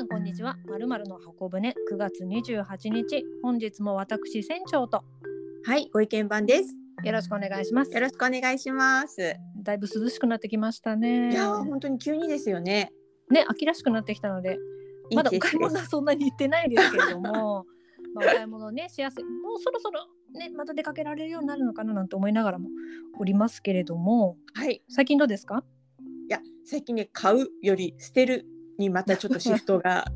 さんこんにちは。まるまるの箱舟9月28日。本日も私船長とはい、ご意見番です。よろしくお願いします。よろしくお願いします。だいぶ涼しくなってきましたね。いやー、本当に急にですよね。ね、秋らしくなってきたので、まだお買い物はそんなに行ってないですけれども、まあ、お買い物ねしやすい。もうそろそろねまた出かけられるようになるのかななんて思いながらもおりますけれども、はい、最近どうですか？いや、最近ね、買うより捨てるにまたちょっとシフトが。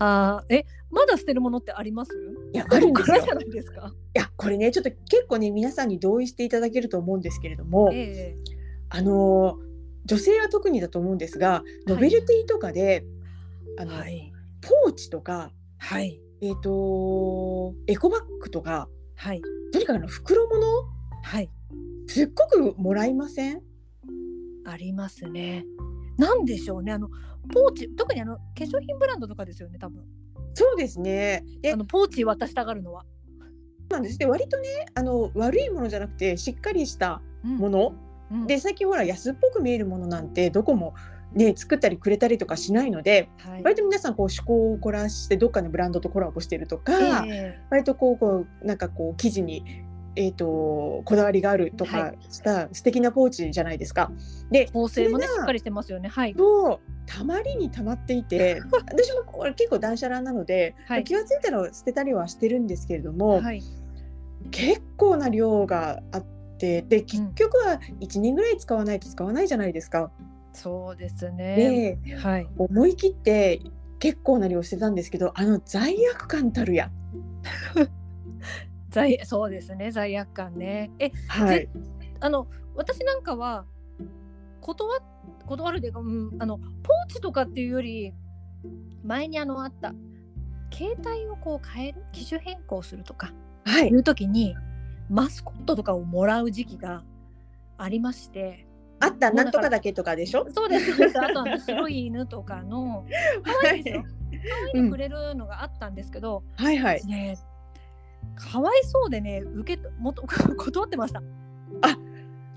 あーえまだ捨てるものってあります？いや、あるんですよ。いですか？いや、これね、ちょっと結構ね、皆さんに同意していただけると思うんですけれども。ええあのー女性は特にだと思うんですが、ノベルティとかで。あの、はいポーチとか、はいえっ、とエコバッグとか。はいとにかくあの袋物？はいすっごくもらいません？ありますね。なんでしょうねあのポーチ特にあの化粧品ブランドとかですよね多分そうですね。であ、のポーチ渡したがるのは。なんです。で、割とね、あの悪いものじゃなくて、しっかりしたもの。うんで、最近ほら安っぽく見えるものなんて、どこも。ね、作ったりくれたりとかしないので、はい割と皆さんこう趣向を凝らしてどっかのブランドとコラボしてるとか、え割とこうこうなんかこう生地に、えー、とこだわりがあるとはかした素敵なポーチじゃないですか。でえ縫製もねしっかりしてますよね。はい。とたまりにたまっていて私もこれ結構断捨離なので、はい気が付いたら捨てたりはしてるんですけれども、はい。結構な量があってで結局は1年ぐらい使わないと使わないじゃないですか。そうですね。ではい。思い切って結構な量捨てたんですけどあの罪悪感たるや。罪 そうですね罪悪感ね。えはい、あの私なんかは断断るというか、うん、あのポーチとかっていうより前にあのあった携帯をこう変える機種変更するとか。はい。いう時にマスコットとかをもらう時期がありまして。あったなんとかだけとかでしょ？そうですそうです。あとあの 白い犬とかの可愛いですよ。可愛いのくれるのがあったんですけど、はいはい。ねかわいそうでね受けもと 断ってました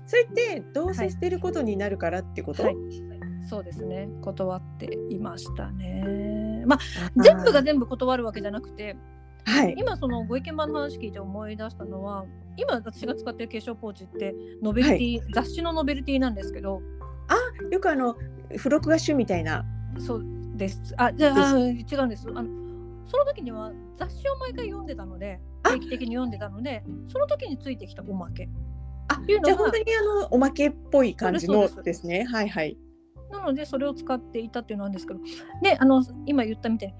それってどうせ捨てることになるからってこと？はいそうですね断っていましたねまあ全部が全部断るわけじゃなくてはい今そのご意見番の話聞いて思い出したのは今私が使ってる化粧ポーチってノベルティ、雑誌のノベルティなんですけどよくあの付録画集みたいな。そうです。あ、じゃあ、違うんです。あの、その時には雑誌を毎回読んでたので、あ定期的に読んでたので、その時についてきたおまけ。あじゃあ本当にあのおまけっぽい感じのですね。はいはい。なので、それを使っていたっていうのなんですけど、で、あの、今言ったみたいに、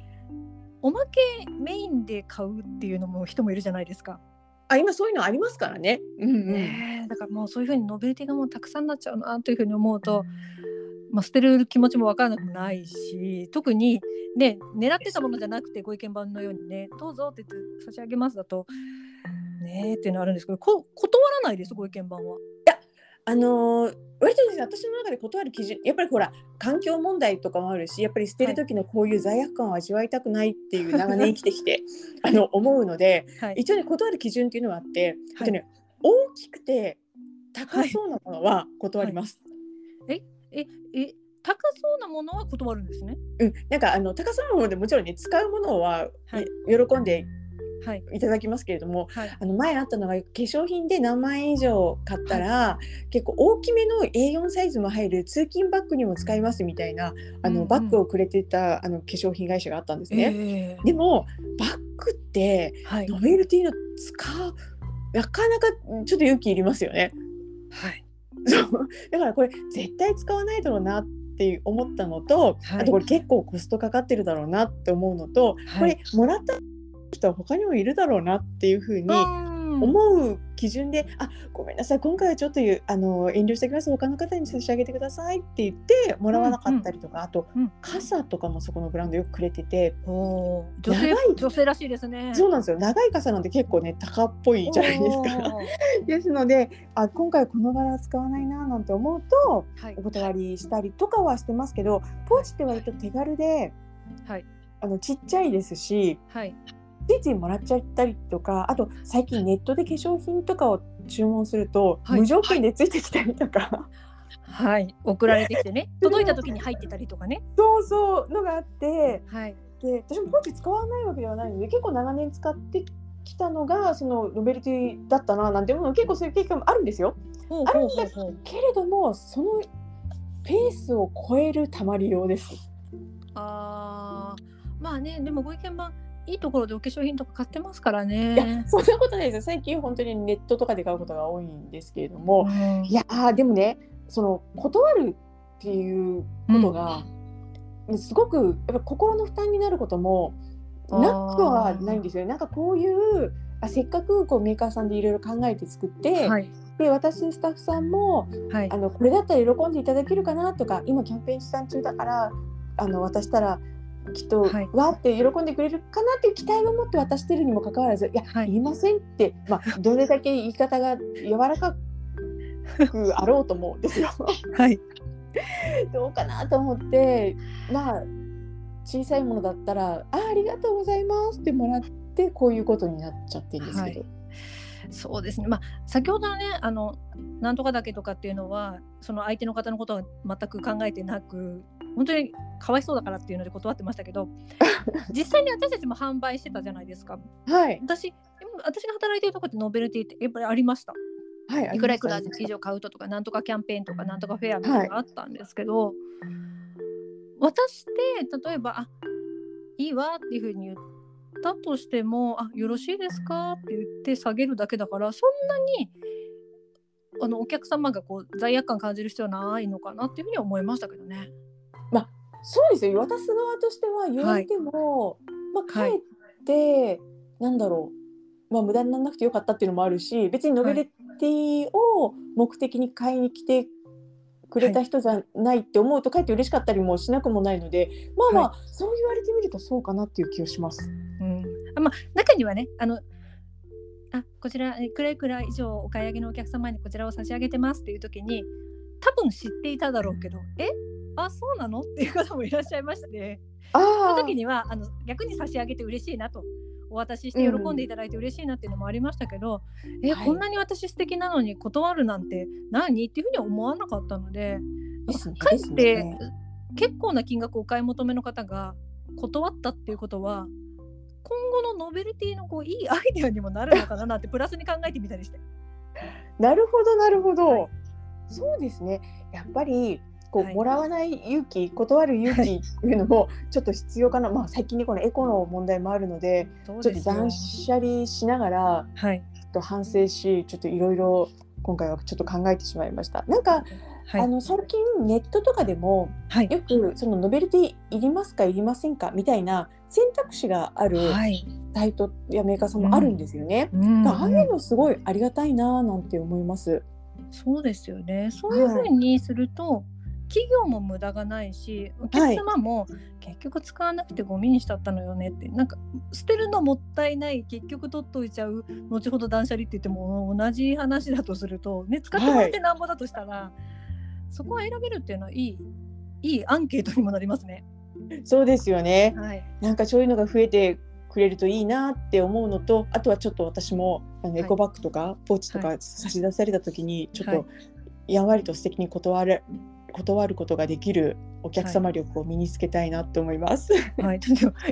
おまけメインで買うっていうのも人もいるじゃないですか。あ今そういうのありますからね。うんうん。ねえだからもうそういうふうにノベルティがもうたくさんなっちゃうなというふうに思うと、まあ、捨てる気持ちも分からなくもないし特にね狙ってたものじゃなくてご意見番のようにねどうぞって言って差し上げますだとねえっていうのあるんですけどこ断らないですご意見番は。あのー割とですね私の中で断る基準やっぱりほら環境問題とかもあるしやっぱり捨てる時のこういう罪悪感を味わいたくないっていう長年生きてきて あの思うのではい、一応ね断る基準っていうのがあって、はいあとね大きくて高そうなものは断ります。ええ高そうなものは断るんですね？うん、なんかあの高そうなものでもちろんね使うものは、はい。い喜んではい。いただきますけれどもはい。あの前あったのが化粧品で何万円以上買ったら、結構大きめの A4 サイズも入る通勤バッグにも使いますみたいなあの、うんうん。バッグをくれてたあの化粧品会社があったんですね。ええ。でもバッグってはい。ノベルティの使うなかなかちょっと勇気いりますよね。はい そう。だからこれ絶対使わないだろうなって思ったのと、はい。あとこれ結構コストかかってるだろうなって思うのと、これもらった人は他にもいるだろうなっていうふうにうん思う基準で「あごめんなさい今回はちょっとゆあの遠慮してきます他の方に差し上げてください」って言ってもらわなかったりとか、あとうん。傘とかもそこのブランドよくくれてて、おー女性長い。女性らしいですね。そうなんですよ。長い傘なんて結構ね高っぽいじゃないですか。ですのであ今回この柄は使わないななんて思うとはい。お断りしたりとかはしてますけどポーチって割と手軽ではい。あのちっちゃいですしはいついついもらっちゃったりとかあと最近ネットで化粧品とかを注文すると、はい。無条件でついてきたりとか、はい。送られてきてね。届いた時に入ってたりとかね。そうそう。のがあって。はい。で私もポーチ使わないわけではないので結構長年使ってきたのがそのノベルティだったななんていうのも結構そういう経験もあるんですよ。ほうあるんうほう。ほうけれどもそのペースを超えるたまりようです。あー。まあねでもご意見番いいところでお化粧品とか買ってますからいやね。そんなことないですよ。最近本当にネットとかで買うことが多いんですけれども、うん。いやーでもねその断るっていうことが、すごくやっぱ心の負担になることもなくはないんですよね。なんかこういうあせっかくこうメーカーさんでいろいろ考えて作って、はい。で私スタッフさんもはい。あのこれだったら喜んでいただけるかなとか今キャンペーン期間中だからあの渡したらきっと、はいわーって喜んでくれるかなっていう期待を持って渡してるにもかかわらずいや、はい言いませんって、まあ、どれだけ言い方が柔らかくあろうと思うんですよ。はい どうかなと思ってまあ小さいものだったら「あありがとうございます」ってもらってこういうことになっちゃってるんですけど。はいそうですね。まあ先ほどのねあのなんとかだけとかっていうのはその相手の方のことは全く考えてなく本当にかわいそうだからっていうので断ってましたけど 実際に私たちも販売してたじゃないですか。はい、私私が働いてるとこってノベルティってやっぱりありました。はい、いくらいくら以上買うととかなんとかキャンペーンとかなんとかフェアみたい。なのがあったんですけど、渡して例えば「あいいわ」っていうふうに言ったとしても「あよろしいですか?」って言って下げるだけだからそんなにあのお客様がこう罪悪感感じる必要はないのかなっていうふうには思いましたけどね。そうですよ渡す側としては言われても、まあ、はいかえって、なんだろう、まあ、無駄にならなくてよかったっていうのもあるし別にノベルティを目的に買いに来てくれた人じゃないって思うとかえって嬉しかったりもしなくもないのでまあまあ、はそう言われてみるとそうかなっていう気がします。まあ、中にはねあのあこちらいくらいくら以上お買い上げのお客様にこちらを差し上げてますっていう時に多分知っていただろうけどえ？あそうなの？っていう方もいらっしゃいましてそのあ時にはあの逆に差し上げて嬉しいなと。お渡しして喜んでいただいて嬉しいなっていうのもありましたけど、え、はい。こんなに私素敵なのに断るなんて何っていうふうには思わなかったのでかえって、ね。結構な金額をお買い求めの方が断ったっていうことは今後のノベルティのこういいアイデアにもなるのかななんてプラスに考えてみたりして。なるほどなるほど、はい。そうですね。やっぱりこう、はい。もらわない勇気断る勇気っていうのもちょっと必要かな、まあ最近ねこのエコの問題もあるのでそうちょっと断捨離しながらはい。ちょっと反省しちょっといろいろ今回はちょっと考えてしまいました。なんか、はい。あの最近ネットとかでもはい。よくそのノベルティいりますかいりませんかみたいな選択肢があるはい。サイトやメーカーさんもあるんですよね。うんああいうのすごいありがたいななんて思います。そうですよね。そういうふうにすると、企業も無駄がないし、お客様も結局使わなくてゴミにしちゃったのよねって、なんか捨てるのもったいない、結局取っといちゃう、後ほど断捨離って言っても同じ話だとすると、ね、使ってもらってなんぼだとしたら、そこは選べるっていうのはいい、いいアンケートにもなりますね。そうですよね。はい。なんかそういうのが増えてくれるといいなって思うのとあとはちょっと私もエコバッグとかポーチとはか差し出された時にちょっはい。とやんわりと素敵に断る断ることができるお客様力を身につけたいなと思います。はい、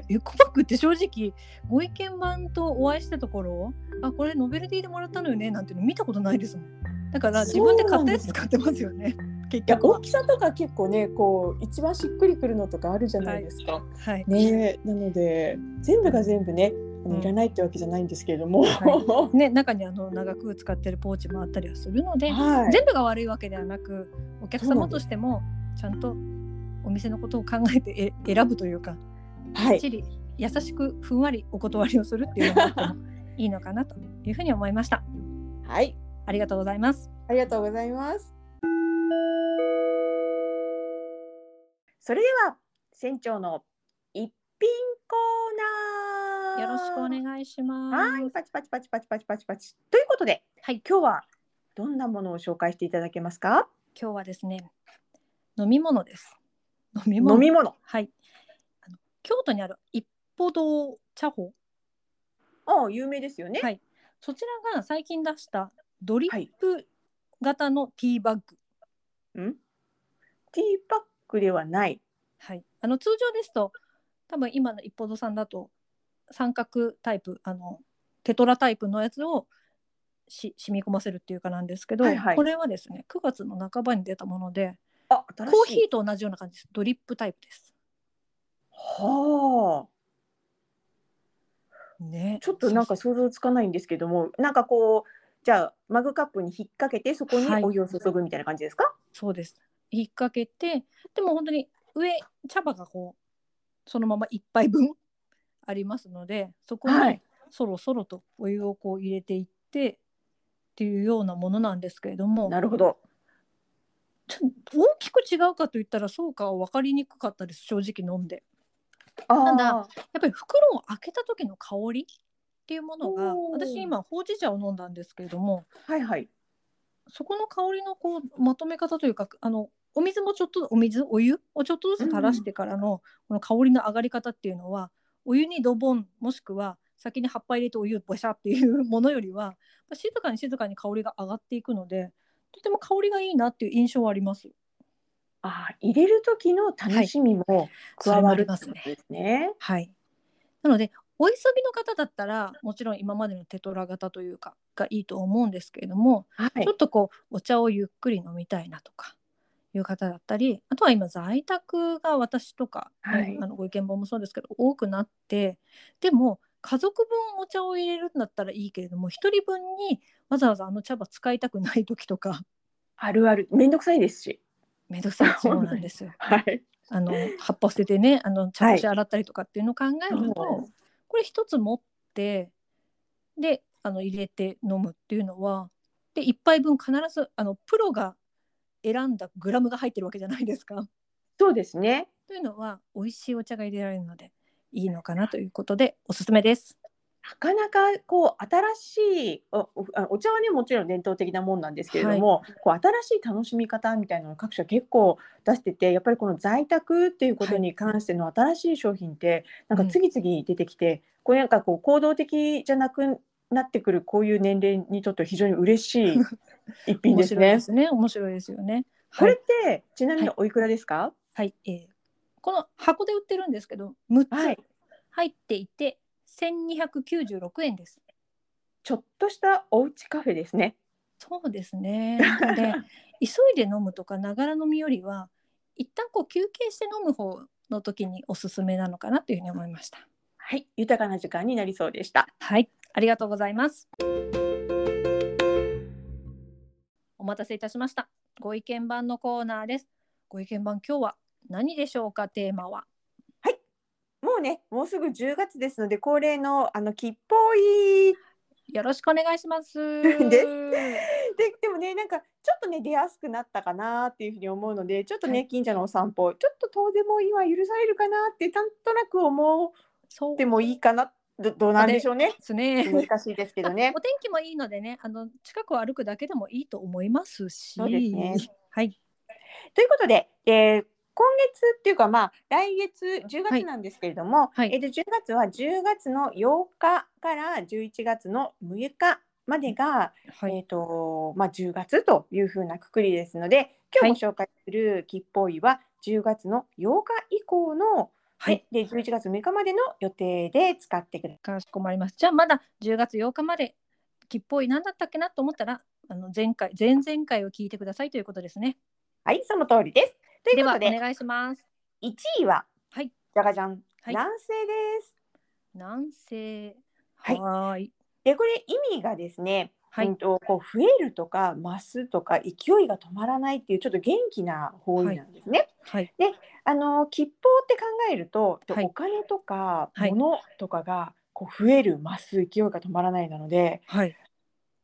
エコバッグって正直ご意見番とお会いしたところあこれノベルティでもらったのよねなんていうの見たことないですもん。だから自分で買ったやつ使ってますよね結局。は大きさとか結構ねこう一番しっくりくるのとかあるじゃないですか。はい、ねなので全部が全部ねいらないってわけじゃないんですけれども、は ね、中にあの長く使ってるポーチもあったりはするので、はい。全部が悪いわけではなくお客様としてもちゃんとお店のことを考えてえ選ぶというかはい。きっちり優しくふんわりお断りをするっていうのが いいのかなというふうに思いました。はい。ありがとうございます。ありがとうございます。それでは船長の一品コーナー。よろしくお願いします。はい、パチパチパチパチパチパチパチ。ということで、はい。今日はどんなものを紹介していただけますか？今日はですね飲み物です。飲み物。飲み物。はい。あの京都にある一歩堂茶舗ああ、有名ですよね。はい。そちらが最近出したドリップ型のティーバッグ。ん？ティーパックではない。はい、あの通常ですと多分今の一歩堂さんだと三角タイプあのテトラタイプのやつをし染み込ませるっていうかなんですけど、はいはいこれはですね9月の半ばに出たものであ、コ。ーヒーと同じような感じですドリップタイプです。はあ。ね、ちょっとなんか想像つかないんですけども、なんかこう、じゃあマグカップに引っ掛けてそこにはいお湯を注ぐみたいな感じですか？そうです引っ掛けてでも本当に上茶葉がこうそのまま一杯分ありますのでそこにはいそろそろとお湯をこう入れていってっていうようなものなんですけれどもなるほど。ちょ大きく違うかといったらそうかは分かりにくかったです正直飲んであなんだあ、やっぱり袋を開けた時の香りっていうものが私今ほうじ茶を飲んだんですけれどもはいはい。そこの香りのこうまとめ方というかあのお水もちょっとお水お湯をちょっとずつ垂らしてからのこの香りの上がり方っていうのはお湯にドボンもしくは先に葉っぱ入れてお湯ボシャっていうものよりは 静かに静かに香りが上がっていくのでとても香りがいいなっていう印象はあります。ああ、入れる時の楽しみも加わるありますねね。はい。なので、お急ぎの方だったら、もちろん今までのテトラ型というか、がいいと思うんですけれども、はいちょ。っとこう、お茶をゆっくり飲みたいなとか。いう方だったりあとは今在宅が私とか、ねはいあのご意見本もそうですけど多くなってでも家族分お茶を入れるんだったらいいけれども一人分にわざわざあの茶葉使いたくない時とかあるある。めんどくさいですし。めんどくさいそうなんですよ。はい。あの葉っぱを捨ててねあの茶こし洗ったりとかっていうのを考えると、はいこれ一つ持ってであの入れて飲むっていうのはで1杯分必ずあのプロが選んだグラムが入ってるわけじゃないですか。そうですね。というのは美味しいお茶が入れられるのでいいのかなということでおすすめです。なかなかこう新しいおお茶はねもちろん伝統的なもんなんですけれども、こう新しい楽しみ方みたいなのを各社結構出しててやっぱりこの在宅っていうことに関しての新しい商品ってなんか次々出てきて、これなんかこう行動的じゃなくなってくるこういう年齢にとっては非常に嬉しい 一品面ですね白いで。すね。面白いですよね。これっはい、てちなみにおいくらですか？はいえーこの箱で売ってるんですけど6はいつ入っていて1296円です。ちょっとしたおうちカフェですね。そうですね。で 急いで飲むとかながら飲みよりは一旦こう休憩して飲む方の時におすすめなのかなというふうに思いました。はい、豊かな時間になりそうでした。はい、ありがとうございます。お待たせいたしました。ご意見番のコーナーです。ご意見番今日は何でしょうか？テーマは。もうね、もうすぐ10月ですので、恒例のあの吉報いよろしくお願いします。ですででもねなんかちょっとね出やすくなったかなっていうふうに思うのでちょっとね、はい近所のお散歩ちょっと遠出も今許されるかなってなんとなく思そうってもいいかなどどうなんでしょうねですね。難しいですけどねお天気もいいのでね、あの近くを歩くだけでもいいと思いますし。そうですねはい。ということで、えー今月っていうかまあ来月10月なんですけれども、はいえーと10月は10月の8日から11月の6日までが、はい。えーとまあ、10月というふうなくくりですので今日ご紹介する吉報位は10月の8日以降の、はい。でで11月6日までの予定で使ってください。かしこまります。じゃあまだ10月8日まで吉報い何だったっけなと思ったら、あの前回前々回を聞いてくださいということですね。はい、その通りです。といでうことではお願いします。1位は、はい。じゃがじゃん、はい南西です。南西。はいはーい。でこれ意味がですね、はいうんとこう増えるとか増すとか勢いが止まらないっていうちょっと元気な方位なんですね。はい。あの吉報って考えると、はいお金とかはい物とかがこう増える増す勢いが止まらないなのではい。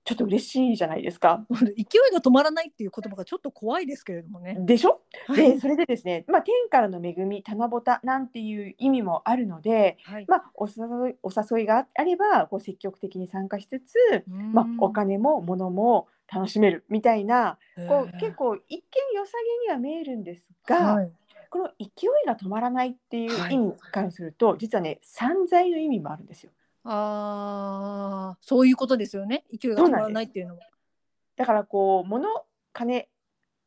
ちょっと嬉しいじゃないですか。勢いが止まらないっていう言葉がちょっと怖いですけれどもね。でしょ？はいでそれでですね、まあ、天からの恵み七夕なんていう意味もあるので、はい。まあ、お誘いお誘いがあればこう積極的に参加しつつ、まあ、お金も物も楽しめるみたいなこう結構一見良さげには見えるんですが、はい。この勢いが止まらないっていうはい意味からすると、実はね散財の意味もあるんですよ。ああ、そういうことですよね。勢いが止まらないっていうのは。だからこう物金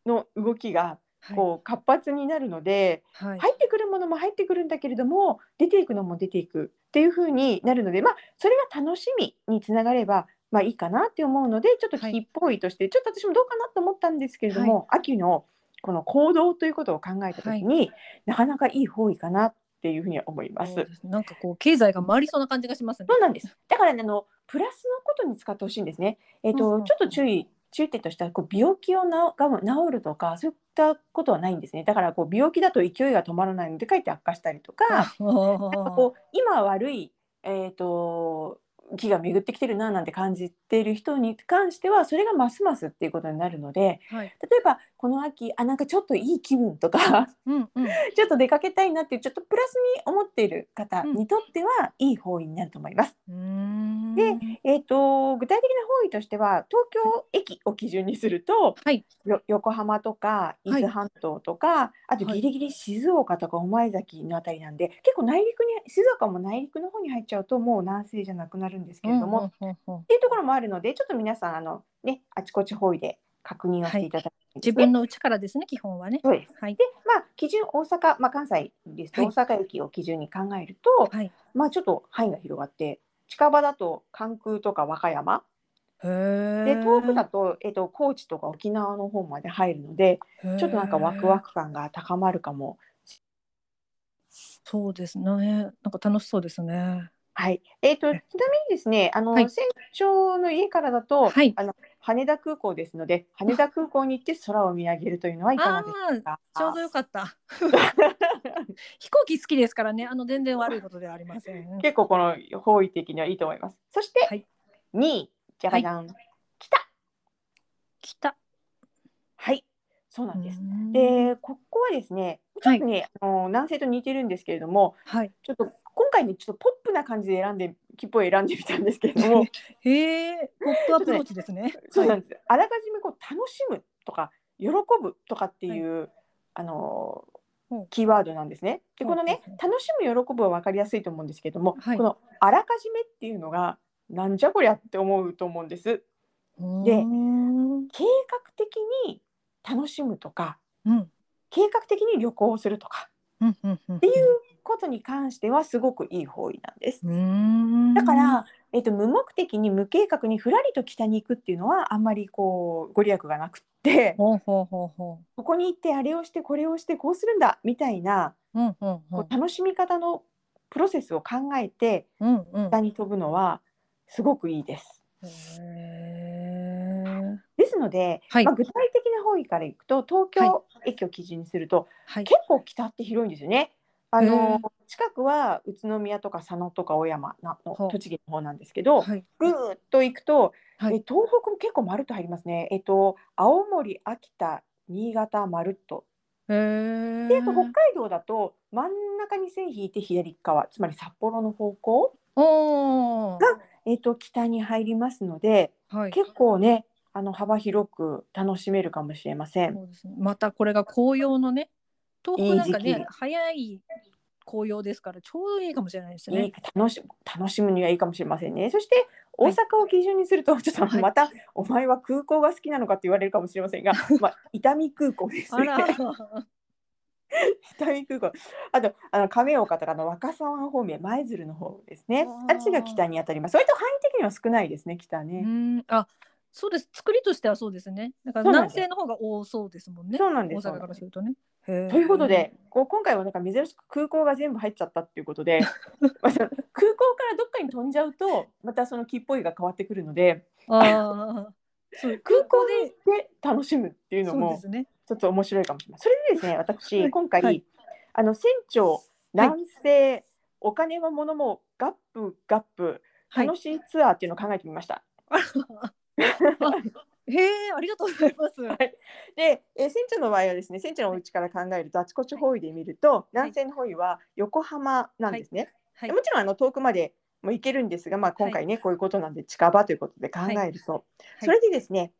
の動きがはい。こう活発になるので、はい。入ってくるものも入ってくるんだけれども出ていくのも出ていくっていう風になるのでまあそれが楽しみにつながればまあいいかなって思うのでちょっとはい。木っぽいとして、ちょっと私もどうかなと思ったんですけれども、秋のこの行動ということを考えた時に、なかなかいい方位かなっていうふうには思います。なんかこう経済が回りそうな感じがしますね。そうなんです。だからね、あのプラスのことに使ってほしいんですね。えっ、と、うんうんうんちょっと注意注意点としてはこう病気をなが治るとかそういったことはないんですね。だからこう病気だと勢いが止まらないのでかえって悪化したりとか、なんかこう今悪いえっ、と気が巡ってきてるななんて感じている人に関してはそれがますますっていうことになるのではい。例えばこの秋あなんかちょっといい気分とかうんうん。ちょっと出かけたいなっていうちょっとプラスに思っている方にとってはいい方位になると思います。うーんでえー、と具体的な方位としては東京駅を基準にすると、はいよ横浜とか伊はい豆半島とか、あとはいギリギリ静岡とか御前崎のあたりなんで、結構内陸に静岡も内陸の方に入っちゃうともう南西じゃなくなるんですけれども、っうんうんうんうんていうところもあるのでちょっと皆さんあの、ね、あちこち方位で確認をしていただ。自分の内からですね基本はね。そうですはいでまあ基準大阪、まあ、関西ですとはい大阪駅を基準に考えると、はい。まあちょっと範囲が広がって近場だと関空とか和歌山へでえ。遠くだと,、えっと高知とか沖縄の方まで入るのでちょっとなんかワクワク。ク感が高まるかも。そうですね。なんか楽しそうですね。はいえっとちなみにですねあの、はい船長の家からだと、はいあの羽田空港ですので羽田空港に行って空を見上げるというのはいかがですか？ちょうどよかった。飛行機好きですからね。あの全然悪いことではありません。結構この方位的にはいいと思います。そして、はい2位じゃがじゃん、北北。はいそうなんです。うんでここはですねちょっとね、あの南西と似てるんですけれどもはい。ちょっと今回ねちょっとポップな感じで選んで切符を選んでみたんですけれども へえ。ポップアプローチですね。そうなんです、あらかじめこう楽しむとか喜ぶとかっていう、あのほうキーワードなんですね。でこのね楽しむ喜ぶは分かりやすいと思うんですけども、はいこのあらかじめっていうのがなんじゃこりゃって思うと思うんです。でうん計画的に楽しむとかうん計画的に旅行をするとか。っっていうことに関してはすごくいい方位なんです。うん。だから、えっと無目的に無計画にふらりと北に行くっていうのはあんまりこうご利益がなくってほうほうほうほここに行ってあれをしてこれをしてこうするんだみたいなう。うんうんこう。うん楽しみ方のプロセスを考えてうんうん。北に飛ぶのはすごくいいです。へーですので、はいまあ、具体的な方位からいくと東京駅を基準にすると、はい。結構北って広いんですよね。あへのー近くは宇都宮とか佐野とか小山なの栃木の方なんですけど、はい。ぐーっと行くと、はいえ東北も結構まるっと入りますね。えっと青森、秋田、新潟まるっと。であと北海道だと真ん中に線引いて左側つまり札幌の方向、がえっと北に入りますのではい。結構ねあの幅広く楽しめるかもしれません。そうですね。またこれが紅葉のね。東北なんかいい時期ね早い紅葉ですからちょうどいいかもしれないですいいね。楽し楽しむにはいいかもしれませんね。そして大阪を基準にすると、ちょっはいとまた、お前は空港が好きなのかって言われるかもしれませんが、まあ、伊丹空港ですね。伊丹空港。あと、あの亀岡とかの若狭湾方面、舞鶴の方ですね。あっちが北に当たります。割と範囲的には少ないですね、北うね。ん。あ。そうです。作りとしてはそうですね。だから南西の方が多そうですもんね。そうなんです。大阪からするとね。ということで、こう今回はなんか珍しく空港が全部入っちゃったっていうことで、まあ、空港からどっかに飛んじゃうと、またその木っぽいが変わってくるので、ああ。そう空港でで楽しむっていうのも。ちょっと面白いかもしれない。それでですね、私、はい今回、はいあの船長、南西、お金も物もガップガップ、はい楽しいツアーっていうのを考えてみました。へえ、ありがとうございます。で、えー船長の場合はですね、船長のお家から考えると、あちこち方位で見ると、南西の方位は横浜なんですね。はいもちろんあの遠くまでも行けるんですが、まあ、今回ね、こういうことなんで近場ということで考えると、いそれでですね、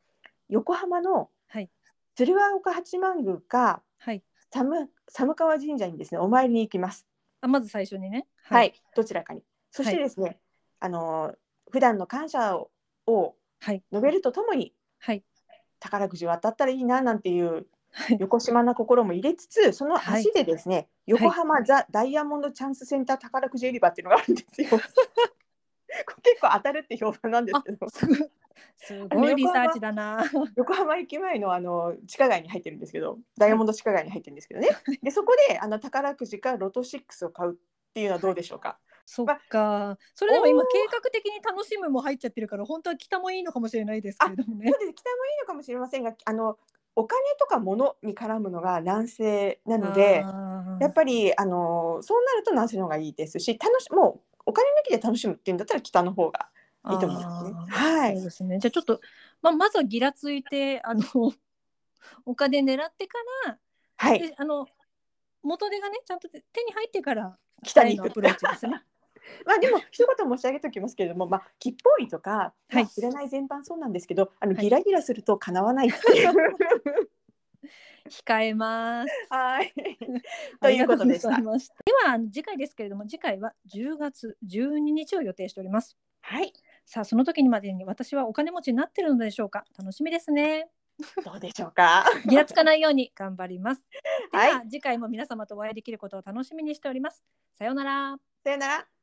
横浜のはい鶴岡八幡宮かはい。寒寒川神社にですねお参りに行きます。あ、まず最初にね。はい、。どちらかに。そしてですね、あの普段の感謝ををはい。述べるとともにはい。宝くじを当たったらいいななんていうはい。横島な心も入れつつその足でですね、横浜ザ・ダイヤモンドチャンスセンター宝くじ売り場っていうのがあるんですよ。これ結構当たるって評判なんですあけど。すごい。すごいリサーチだな。横浜駅前のあの地下街に入ってるんですけどダイヤモンド地下街に入ってるんですけどね。でそこであの宝くじかロト6を買うっていうのはどうでしょうか？そっか。それでも今計画的に楽しむも入っちゃってるから本当は北もいいのかもしれないですけれどもねそう。です北もいいのかもしれませんがあのお金とか物に絡むのが男性なのでやっぱりあのそうなると男性の方がいいですし楽しもうお金抜きで楽しむっていうんだったら北の方がいいと思いますね。はい。そうですね。じゃあちょっと、まあ、まずはギラついてあのお金狙ってから、はい。であの元手がねちゃんと手に入ってから北に行くプローチですね。まあでも一言申し上げておきますけれども、まあ吉報位とか、はいまあ占い全般そうなんですけど、あのはいギラギラすると叶わないっていう。控えます。はい。ということでした。では次回ですけれども次回は10月12日を予定しております。はい。さあその時にまでに私はお金持ちになってるのでしょうか楽しみですね。どうでしょうか。ギラつかないように頑張ります。ではいは次回も皆様とお会いできることを楽しみにしております。さようなら。さよなら。